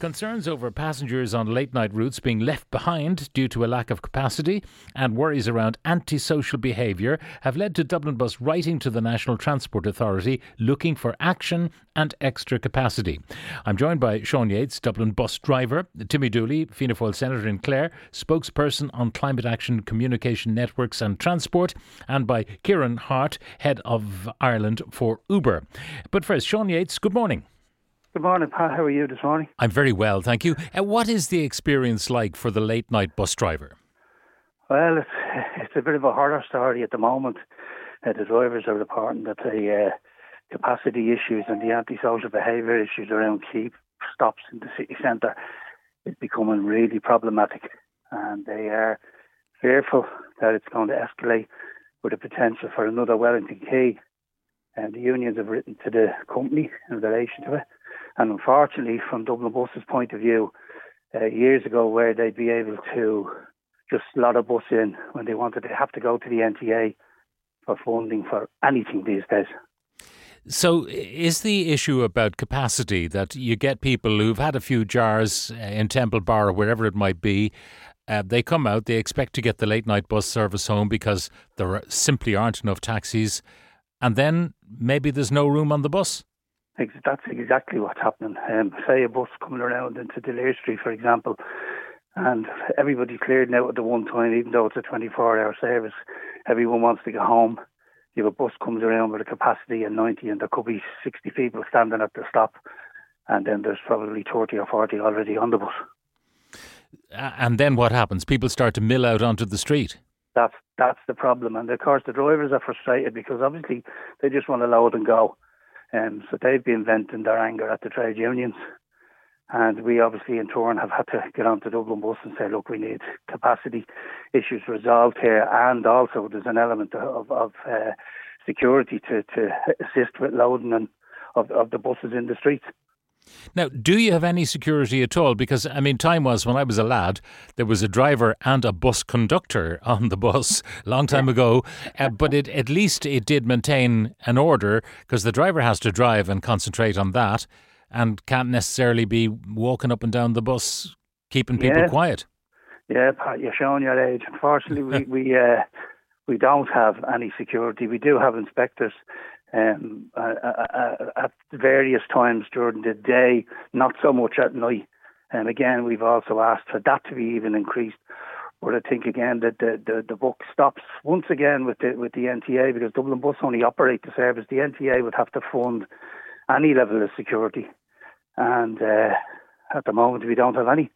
Concerns over passengers on late night routes being left behind due to a lack of capacity and worries around antisocial behaviour have led to Dublin Bus writing to the National Transport Authority looking for action and extra capacity. I'm joined by Sean Yates, Dublin bus driver, Timmy Dooley, Fianna Fáil Senator in Clare, spokesperson on climate action, communication networks and transport, and by Kieran Harte, head of Ireland for Uber. But first, Sean Yates, good morning. Good morning, Pat. How are you this morning? I'm very well, thank you. Uh, what is the experience like for the late night bus driver? Well, it's, it's a bit of a horror story at the moment. Uh, the drivers are reporting that the uh, capacity issues and the antisocial behaviour issues around key stops in the city centre is becoming really problematic, and they are fearful that it's going to escalate with the potential for another Wellington Quay. And the unions have written to the company in relation to it. And unfortunately, from Dublin Bus's point of view, uh, years ago, where they'd be able to just slot a bus in when they wanted, they have to go to the NTA for funding for anything these days. So, is the issue about capacity that you get people who've had a few jars uh, in Temple Bar or wherever it might be? Uh, they come out, they expect to get the late night bus service home because there simply aren't enough taxis, and then maybe there's no room on the bus. That's exactly what's happening. Um, say a bus coming around into D'Olier Street, for example, and everybody cleared out at the one time, even though it's a 24 hour service. Everyone wants to go home. If a bus comes around with a capacity of 90, and there could be 60 people standing at the stop, and then there's probably 30 or 40 already on the bus. And then what happens? People start to mill out onto the street. That's that's the problem, and of course the drivers are frustrated because obviously they just want to load and go, um, so they've been venting their anger at the trade unions, and we obviously in turn have had to get on to Dublin Bus and say, look, we need capacity issues resolved here, and also there's an element of of uh, security to to assist with loading and of of the buses in the streets. Now, do you have any security at all? Because, I mean, time was when I was a lad, there was a driver and a bus conductor on the bus a long time ago, uh, but it, at least it did maintain an order because the driver has to drive and concentrate on that and can't necessarily be walking up and down the bus keeping people Yeah. quiet. Yeah, Pat, you're showing your age. Unfortunately, we we uh, we don't have any security. We do have inspectors um, at various times during the day, not so much at night. And again, we've also asked for that to be even increased. But I think again that the, the, the book stops once again with the with the NTA because Dublin Bus only operate the service. The NTA would have to fund any level of security, and uh, at the moment we don't have any.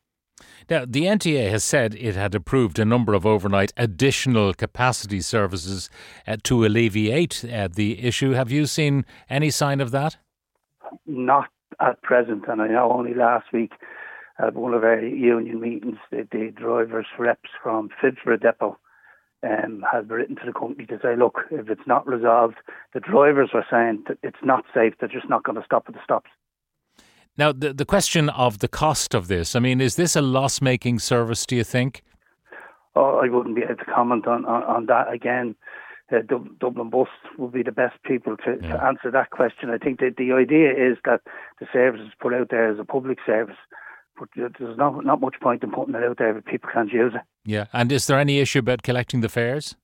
Now, the NTA has said it had approved a number of overnight additional capacity services uh, to alleviate uh, the issue. Have you seen any sign of that? not at present. And I know only last week at one of our union meetings, the, the drivers' reps from Phibsborough Depot um, written to the company to say, look, if it's not resolved, the drivers were saying that it's not safe, they're just not going to stop at the stops. Now, the, the question of the cost of this, I mean, is this a loss making service, do you think? Oh, I wouldn't be able to comment on, on, on that again. Uh, Dub- Dublin Bus will be the best people to, Yeah. to answer that question. I think that the idea is that the service is put out there as a public service, but there's not, not much point in putting it out there if people can't use it. Yeah. And is there any issue about collecting the fares?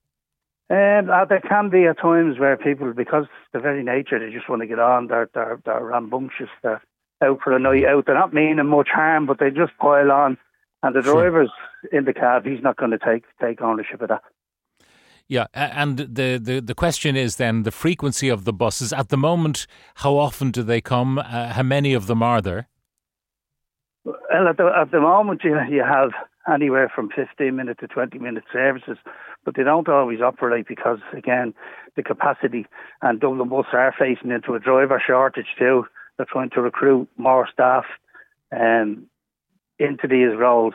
Um, uh, there can be at times where people, because the very nature, they just want to get on. They're they're, they're rambunctious. They're out for a night out. They're not meaning much harm, but they just pile on. And the Sure. driver's in the cab. He's not going to take take ownership of that. Yeah. And the, the, the question is then the frequency of the buses. At the moment, how often do they come? Uh, how many of them are there? Well, at the at the moment, you you have anywhere from fifteen minute to twenty minute services, but they don't always operate because again, the capacity and Dublin Bus are facing into a driver shortage too. They're trying to recruit more staff um, into these roles,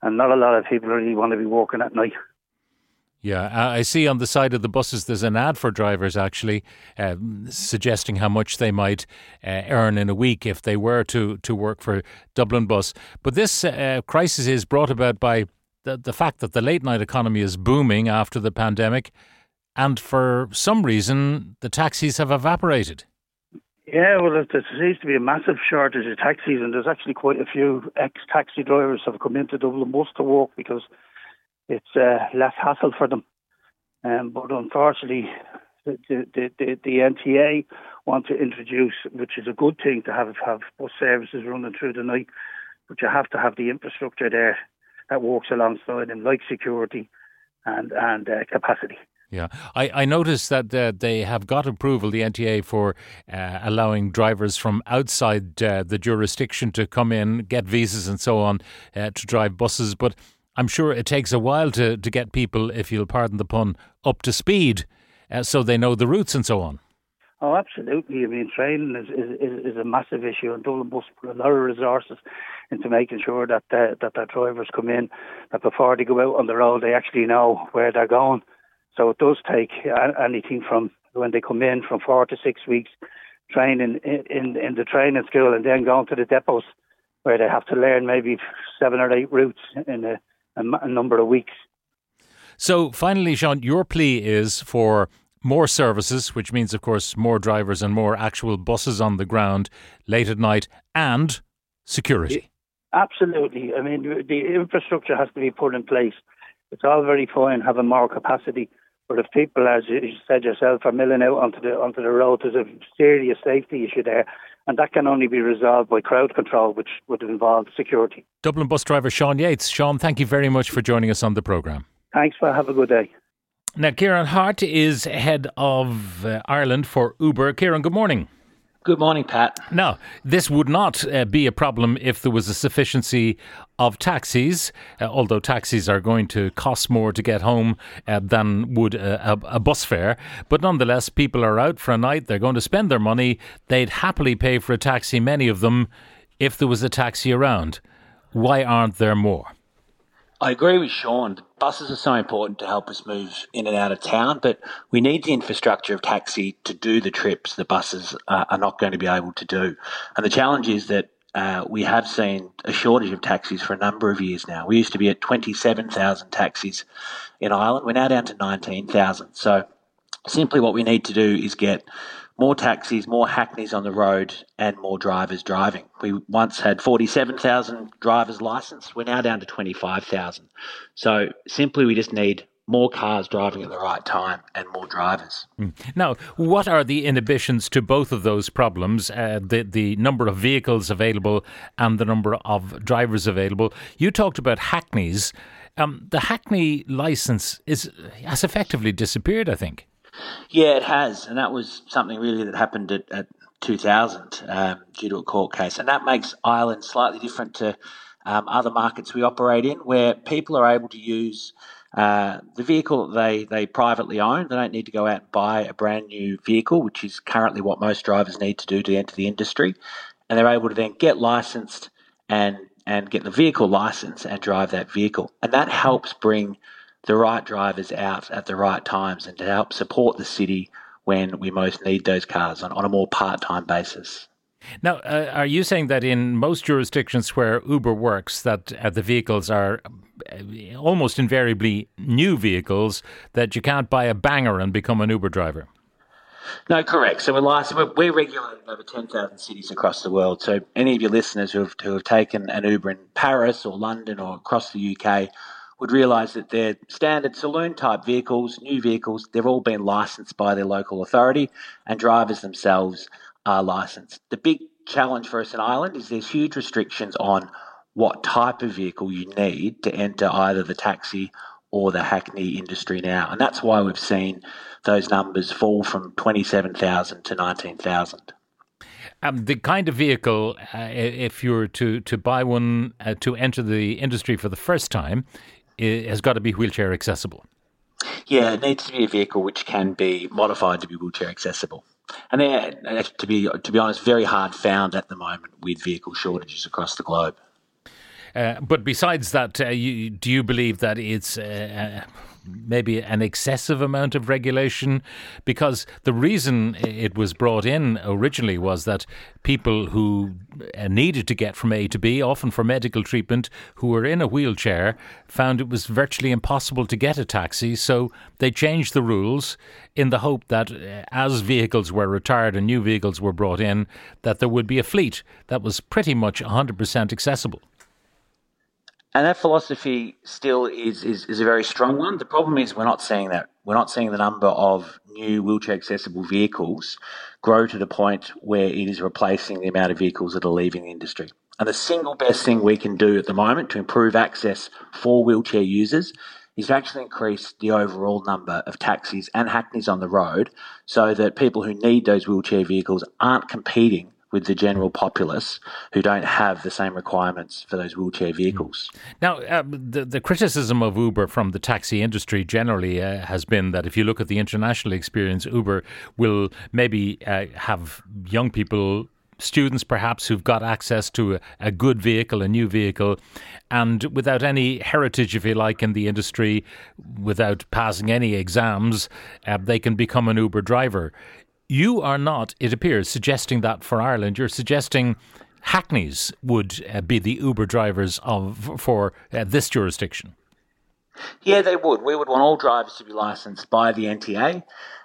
and not a lot of people really want to be working at night. Yeah, I see on the side of the buses there's an ad for drivers actually um, suggesting how much they might uh, earn in a week if they were to, to work for Dublin Bus. But this uh, crisis is brought about by the, the fact that the late night economy is booming after the pandemic, and for some reason the taxis have evaporated. Yeah, well, there seems to be a massive shortage of taxis, and there's actually quite a few ex-taxi drivers have come into Dublin Bus to work because it's uh, less hassle for them. Um, but unfortunately, the, the, the, the NTA want to introduce, which is a good thing to have have bus services running through the night, but you have to have the infrastructure there that works alongside them, like security and and uh, capacity. Yeah, I, I noticed that uh, they have got approval, the NTA, for uh, allowing drivers from outside uh, the jurisdiction to come in, get visas and so on uh, to drive buses. But I'm sure it takes a while to, to get people, if you'll pardon the pun, up to speed uh, so they know the routes and so on. Oh, absolutely. I mean, training is, is, is a massive issue, and Dublin Bus put a lot of resources into making sure that uh, that drivers come in, that before they go out on the road, they actually know where they're going so it does take uh, anything from when they come in from four to six weeks training in, in, in the training school and then going to the depots where they have to learn maybe seven or eight routes in a, a, a number of weeks. So finally, Sean, your plea is for more services, which means, of course, more drivers and more actual buses on the ground late at night, and security. Absolutely. I mean, the infrastructure has to be put in place. It's all very fine having more capacity, but if people, as you said yourself, are milling out onto the onto the road, there's a serious safety issue there, and that can only be resolved by crowd control, which would involve security. Dublin bus driver Sean Yates. Sean, thank you very much for joining us on the programme. Thanks, for have a good day. Now, Kieran Harte is head of uh, Ireland for Uber. Kieran, good morning. Good morning, Pat. Now, this would not uh, be a problem if there was a sufficiency of taxis, uh, although taxis are going to cost more to get home uh, than would a, a, a, bus fare. But nonetheless, people are out for a night, they're going to spend their money, they'd happily pay for a taxi, many of them, if there was a taxi around. Why aren't there more? I agree with Sean. Buses are so important to help us move in and out of town, but we need the infrastructure of taxi to do the trips the buses uh, are not going to be able to do. And the challenge is that uh, we have seen a shortage of taxis for a number of years now. We used to be at 27,000 taxis in Ireland. We're now down to 19,000. So simply what we need to do is get more taxis, more hackneys on the road, and more drivers driving. We once had 47,000 drivers licensed. We're now down to 25,000. So simply, we just need more cars driving at the right time and more drivers. Hmm. Now, what are the inhibitions to both of those problems? Uh, the the number of vehicles available and the number of drivers available. You talked about hackneys. Um, the hackney license is has effectively disappeared. I think. Yeah, it has, and that was something really that happened at, at 2000 um, due to a court case, and that makes Ireland slightly different to um, other markets we operate in, where people are able to use uh, the vehicle they, they privately own. They don't need to go out and buy a brand new vehicle, which is currently what most drivers need to do to enter the industry. And they're able to then get licensed and and get the vehicle license and drive that vehicle. And that helps bring the right drivers out at the right times and to help support the city when we most need those cars on, on a more part time basis. Now, uh, are you saying that in most jurisdictions where Uber works, that uh, the vehicles are uh, almost invariably new vehicles, that you can't buy a banger and become an Uber driver? No, correct. So we're licensed, we're, we're regulated in over 10,000 cities across the world. So any of your listeners who have, who have taken an Uber in Paris or London or across the UK would realise that their standard saloon type vehicles, new vehicles, they've all been licensed by their local authority and drivers themselves are licensed. The big challenge for us in Ireland is there's huge restrictions on what type of vehicle you need to enter either the taxi or the hackney industry now. And that's why we've seen those numbers fall from 27,000 to 19,000. Um, the kind of vehicle, uh, if you're to, to buy one uh, to enter the industry for the first time, has got to be wheelchair accessible. Yeah, it needs to be a vehicle which can be modified to be wheelchair accessible. And they're, to be to be honest, very hard found at the moment with vehicle shortages across the globe. Uh, but besides that, uh, you, do you believe that it's uh, maybe an excessive amount of regulation? Because the reason it was brought in originally was that people who uh, needed to get from A to B, often for medical treatment, who were in a wheelchair, found it was virtually impossible to get a taxi. So they changed the rules in the hope that uh, as vehicles were retired and new vehicles were brought in, that there would be a fleet that was pretty much 100% accessible. And that philosophy still is, is, is a very strong one. The problem is we're not seeing that. We're not seeing the number of new wheelchair accessible vehicles grow to the point where it is replacing the amount of vehicles that are leaving the industry. And the single best thing we can do at the moment to improve access for wheelchair users is to actually increase the overall number of taxis and hackneys on the road so that people who need those wheelchair vehicles aren't competing with the general populace who don't have the same requirements for those wheelchair vehicles. Now, uh, the, the criticism of Uber from the taxi industry generally uh, has been that if you look at the international experience, Uber will maybe uh, have young people students perhaps who've got access to a, a, good vehicle, a new vehicle, and without any heritage, if you like, in the industry, without passing any exams, uh, they can become an Uber driver. You are not, it appears, suggesting that for Ireland. You're suggesting hackneys would uh, be the Uber drivers of for uh, this jurisdiction. Yeah, they would. We would want all drivers to be licensed by the NTA,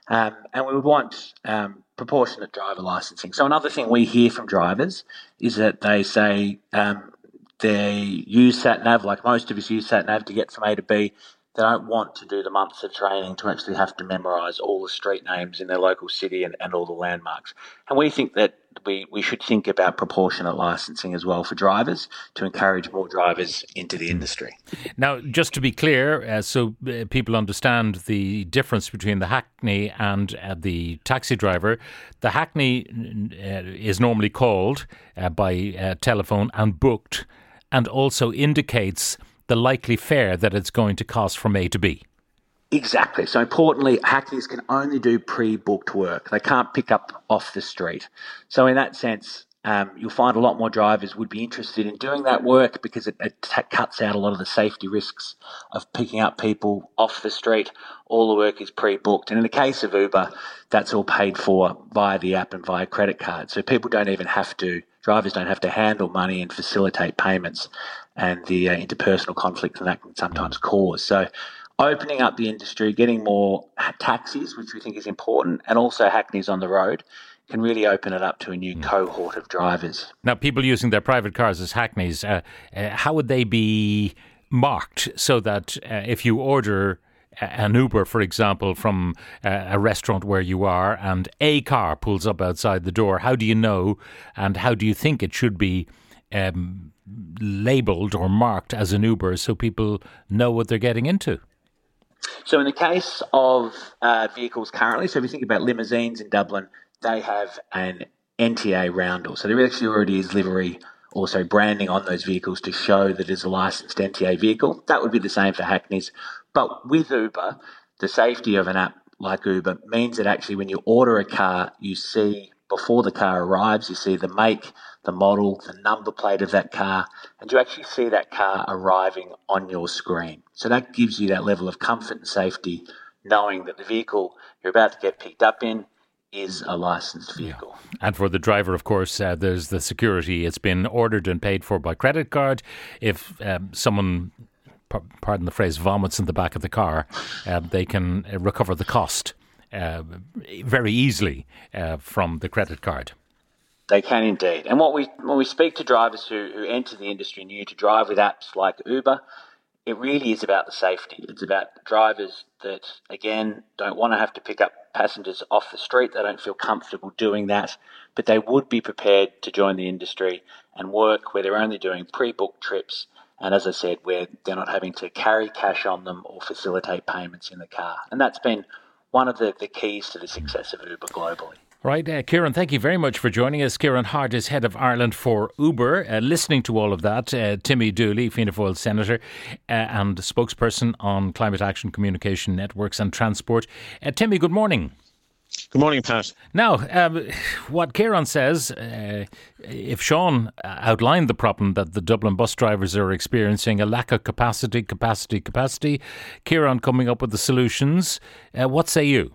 um, and we would want um, proportionate driver licensing. So another thing we hear from drivers is that they say um, they use SatNav, like most of us use SatNav to get from A to B, they don't want to do the months of training to actually have to memorise all the street names in their local city and, and all the landmarks. And we think that we, we should think about proportionate licensing as well for drivers to encourage more drivers into the industry. Now, just to be clear, uh, so uh, people understand the difference between the hackney and uh, the taxi driver, the hackney uh, is normally called uh, by telephone and booked and also indicates the likely fare that it's going to cost from A to B. Exactly. So importantly, hackneys can only do pre-booked work. They can't pick up off the street. So in that sense, um, you'll find a lot more drivers would be interested in doing that work because it, it t- cuts out a lot of the safety risks of picking up people off the street. All the work is pre-booked, and in the case of Uber, that's all paid for via the app and via credit card. So people don't even have to drivers don't have to handle money and facilitate payments and the uh, interpersonal conflicts that, that can sometimes cause. So, opening up the industry, getting more taxis, which we think is important, and also hackneys on the road can really open it up to a new mm. cohort of drivers. Now, people using their private cars as hackneys, uh, uh, how would they be marked so that uh, if you order an Uber, for example, from a restaurant where you are, and a car pulls up outside the door, how do you know, and how do you think it should be um, labelled or marked as an Uber so people know what they're getting into? So, in the case of uh, vehicles currently, so if you think about limousines in Dublin, they have an NTA roundel. So, there actually already is livery, also branding on those vehicles to show that it's a licensed NTA vehicle. That would be the same for Hackneys. But with Uber, the safety of an app like Uber means that actually when you order a car, you see before the car arrives, you see the make, the model, the number plate of that car, and you actually see that car arriving on your screen. So that gives you that level of comfort and safety knowing that the vehicle you're about to get picked up in is a licensed vehicle. Yeah. And for the driver, of course, uh, there's the security. It's been ordered and paid for by credit card. If um, someone pardon the phrase, vomits in the back of the car, uh, they can uh, recover the cost uh, very easily uh, from the credit card. They can indeed. And what we when we speak to drivers who, who enter the industry new to drive with apps like Uber, it really is about the safety. It's about drivers that again don't want to have to pick up passengers off the street. They don't feel comfortable doing that, but they would be prepared to join the industry and work where they're only doing pre-booked trips and as I said, where they're not having to carry cash on them or facilitate payments in the car. And that's been one of the, the keys to the success of Uber globally. Right, uh, Kieran, thank you very much for joining us. Kieran Harte is head of Ireland for Uber. Uh, listening to all of that, uh, Timmy Dooley, Fianna Fáil Senator uh, and spokesperson on climate action, communication networks and transport. Uh, Timmy, good morning. Good morning, Pat. Now, um, what Kieran says, uh, if Sean outlined the problem that the Dublin bus drivers are experiencing, a lack of capacity, capacity, capacity, Kieran coming up with the solutions, uh, what say you?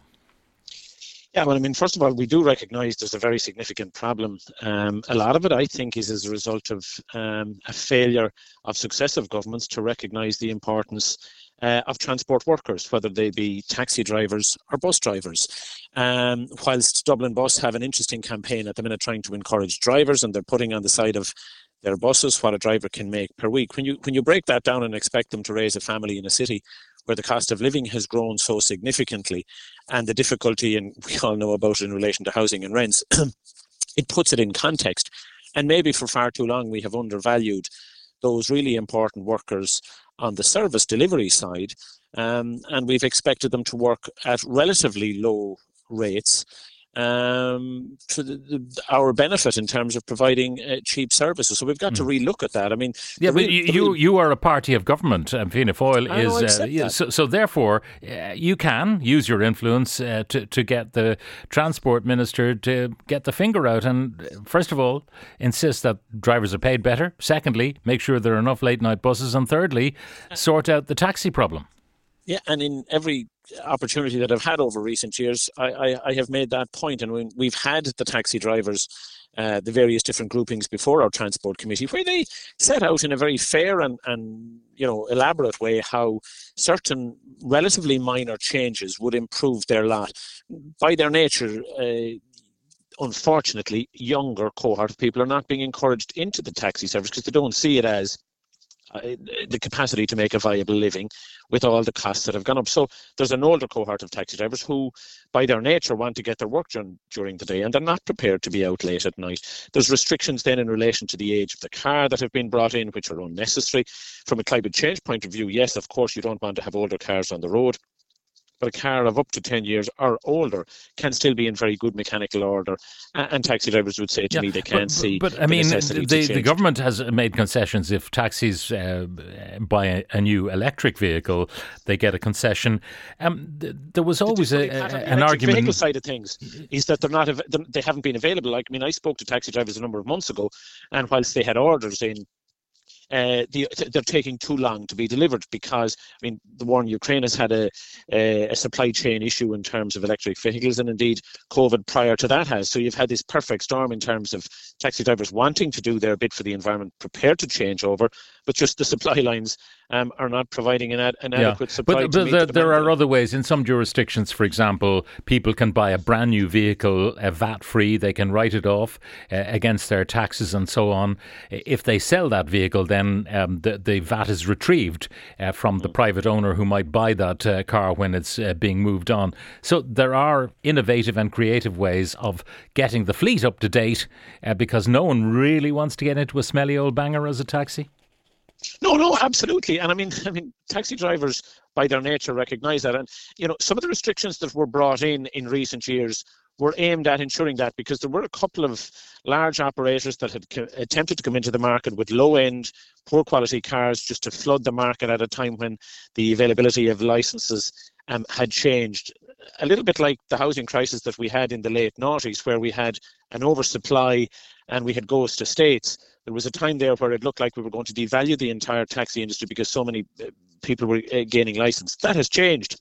Yeah, well, I mean, first of all, we do recognise there's a very significant problem. Um, a lot of it, I think, is as a result of um, a failure of successive governments to recognise the importance uh, of transport workers, whether they be taxi drivers or bus drivers. Um, whilst Dublin Bus have an interesting campaign at the minute trying to encourage drivers, and they're putting on the side of their buses what a driver can make per week. When you when you break that down and expect them to raise a family in a city where the cost of living has grown so significantly, and the difficulty, and we all know about it in relation to housing and rents, it puts it in context. And maybe for far too long we have undervalued those really important workers on the service delivery side, um, and we've expected them to work at relatively low rates um, to the, the, our benefit in terms of providing uh, cheap services. So we've got mm. to hmm. relook at that. I mean, yeah, but you, you, you are a party of government, and Fianna Fáil is uh, so, so. Therefore, uh, you can use your influence uh, to to get the transport minister to get the finger out and uh, first of all insist that drivers are paid better. Secondly, make sure there are enough late night buses, and thirdly, sort out the taxi problem. Yeah, and in every opportunity that I've had over recent years, I, I, I have made that point. and when we've had the taxi drivers, uh, the various different groupings before our transport committee, where they set out in a very fair and, and you know elaborate way how certain relatively minor changes would improve their lot. By their nature, uh, unfortunately, younger cohort of people are not being encouraged into the taxi service because they don't see it as Uh, the capacity to make a viable living with all the costs that have gone up. So there's an older cohort of taxi drivers who, by their nature, want to get their work done during the day and they're not prepared to be out late at night. There's restrictions then in relation to the age of the car that have been brought in, which are unnecessary. From a climate change point of view, yes, of course, you don't want to have older cars on the road but a car of up to 10 years or older can still be in very good mechanical order. And, taxi drivers would say to yeah, me they can't but, see. But, I mean, the, the government has made concessions. If taxis uh, buy a, a, new electric vehicle, they get a concession. Um, there was always a, a, an argument. The vehicle side of things is that they're not, they haven't been available. Like, I mean, I spoke to taxi drivers a number of months ago, and whilst they had orders in uh, the, they're taking too long to be delivered because I mean the war in Ukraine has had a, a, a supply chain issue in terms of electric vehicles, and indeed COVID prior to that has. So you've had this perfect storm in terms of taxi drivers wanting to do their bit for the environment, prepared to change over, but just the supply lines um, are not providing an, ad, an yeah. adequate supply. But, but the, the there are other ways. In some jurisdictions, for example, people can buy a brand new vehicle, uh, VAT free. They can write it off uh, against their taxes and so on. If they sell that vehicle, then um, the, the VAT is retrieved uh, from the private owner who might buy that uh, car when it's uh, being moved on. So there are innovative and creative ways of getting the fleet up to date uh, because no one really wants to get into a smelly old banger as a taxi. No, no, absolutely. And I mean, I mean, taxi drivers by their nature recognise that. And you know, some of the restrictions that were brought in in recent years were aimed at ensuring that because there were a couple of large operators that had co- attempted to come into the market with low end, poor quality cars just to flood the market at a time when the availability of licenses um, had changed. A little bit like the housing crisis that we had in the late noughties, where we had an oversupply and we had ghost estates there was a time there where it looked like we were going to devalue the entire taxi industry because so many uh, people were uh, gaining license. That has changed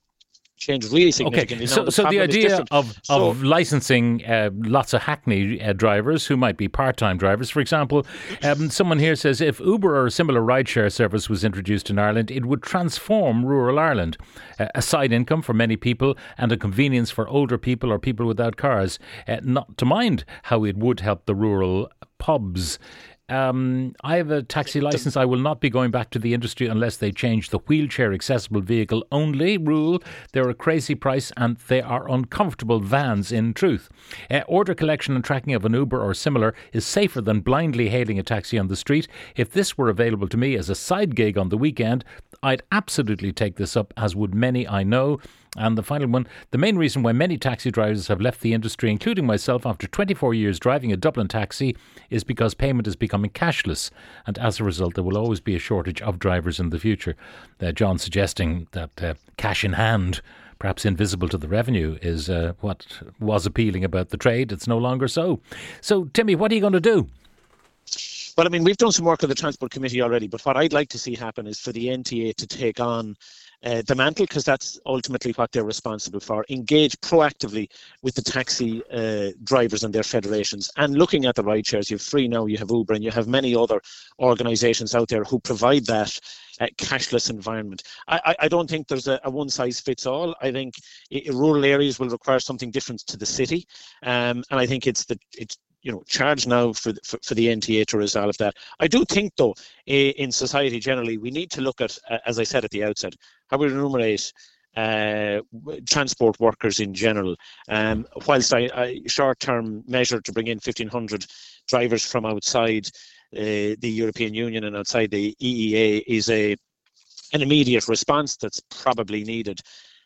changed really significantly. Okay, so, the, so the idea of, so, of licensing uh, lots of hackney uh, drivers who might be part-time drivers, for example, um, someone here says if Uber or a similar rideshare service was introduced in Ireland, it would transform rural Ireland, uh, a side income for many people and a convenience for older people or people without cars. Uh, not to mind how it would help the rural pubs. Um, I have a taxi license. I will not be going back to the industry unless they change the wheelchair accessible vehicle only rule. They're a crazy price and they are uncomfortable vans in truth. Uh, order collection and tracking of an Uber or similar is safer than blindly hailing a taxi on the street. If this were available to me as a side gig on the weekend, I'd absolutely take this up, as would many I know. And the final one the main reason why many taxi drivers have left the industry, including myself, after 24 years driving a Dublin taxi, is because payment is becoming cashless. And as a result, there will always be a shortage of drivers in the future. Uh, John suggesting that uh, cash in hand perhaps invisible to the revenue, is uh, what was appealing about the trade. It's no longer so. So, Timmy, what are you going to do? Well, I mean, we've done some work on the Transport Committee already, but what I'd like to see happen is for the NTA to take on uh, the mantle, because that's ultimately what they're responsible for. Engage proactively with the taxi uh, drivers and their federations. And looking at the ride shares, you have Free Now, you have Uber, and you have many other organisations out there who provide that uh, cashless environment. I, I, don't think there's a, a, one size fits all. I think it, rural areas will require something different to the city, um, and I think it's the it's you know charge now for, for, for the NTA to resolve that. I do think though in society generally we need to look at as I said at the outset how we remunerate uh, transport workers in general. Um, whilst I, I short-term measure to bring in 1,500 drivers from outside uh, the European Union and outside the EEA is a an immediate response that's probably needed.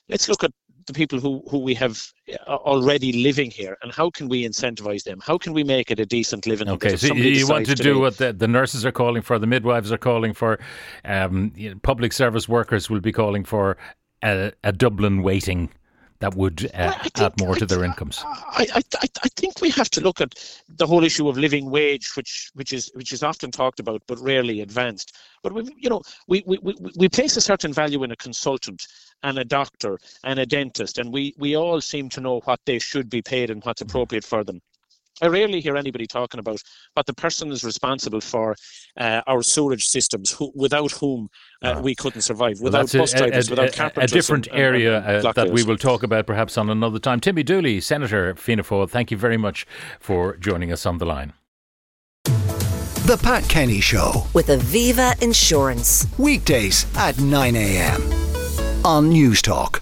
Let's look at the people who, who we have uh, already living here and how can we incentivize them? How can we make it a decent living? Okay so you want to today, do what the, the, nurses are calling for the midwives are calling for um, you know, public service workers will be calling for a, a Dublin weighting that would uh, think, add more to their incomes? I, I, I think we have to look at the whole issue of living wage, which which is which is often talked about but rarely advanced. But we, you know, we, we, we, we place a certain value in a consultant and a doctor and a dentist, and we, we all seem to know what they should be paid and what's appropriate for them. I rarely hear anybody talking about what the person is responsible for uh, our sewerage systems, who, without whom uh, ah. we couldn't survive, without well, bus drivers, a, a, without carpenters. A different and, area and, and uh, that we will talk about perhaps on another time. Timmy Dooley, Senator Fianna Fáil, thank you very much for joining us on the line. The Pat Kenny Show with Aviva Insurance. Weekdays at 9 a.m. on Newstalk.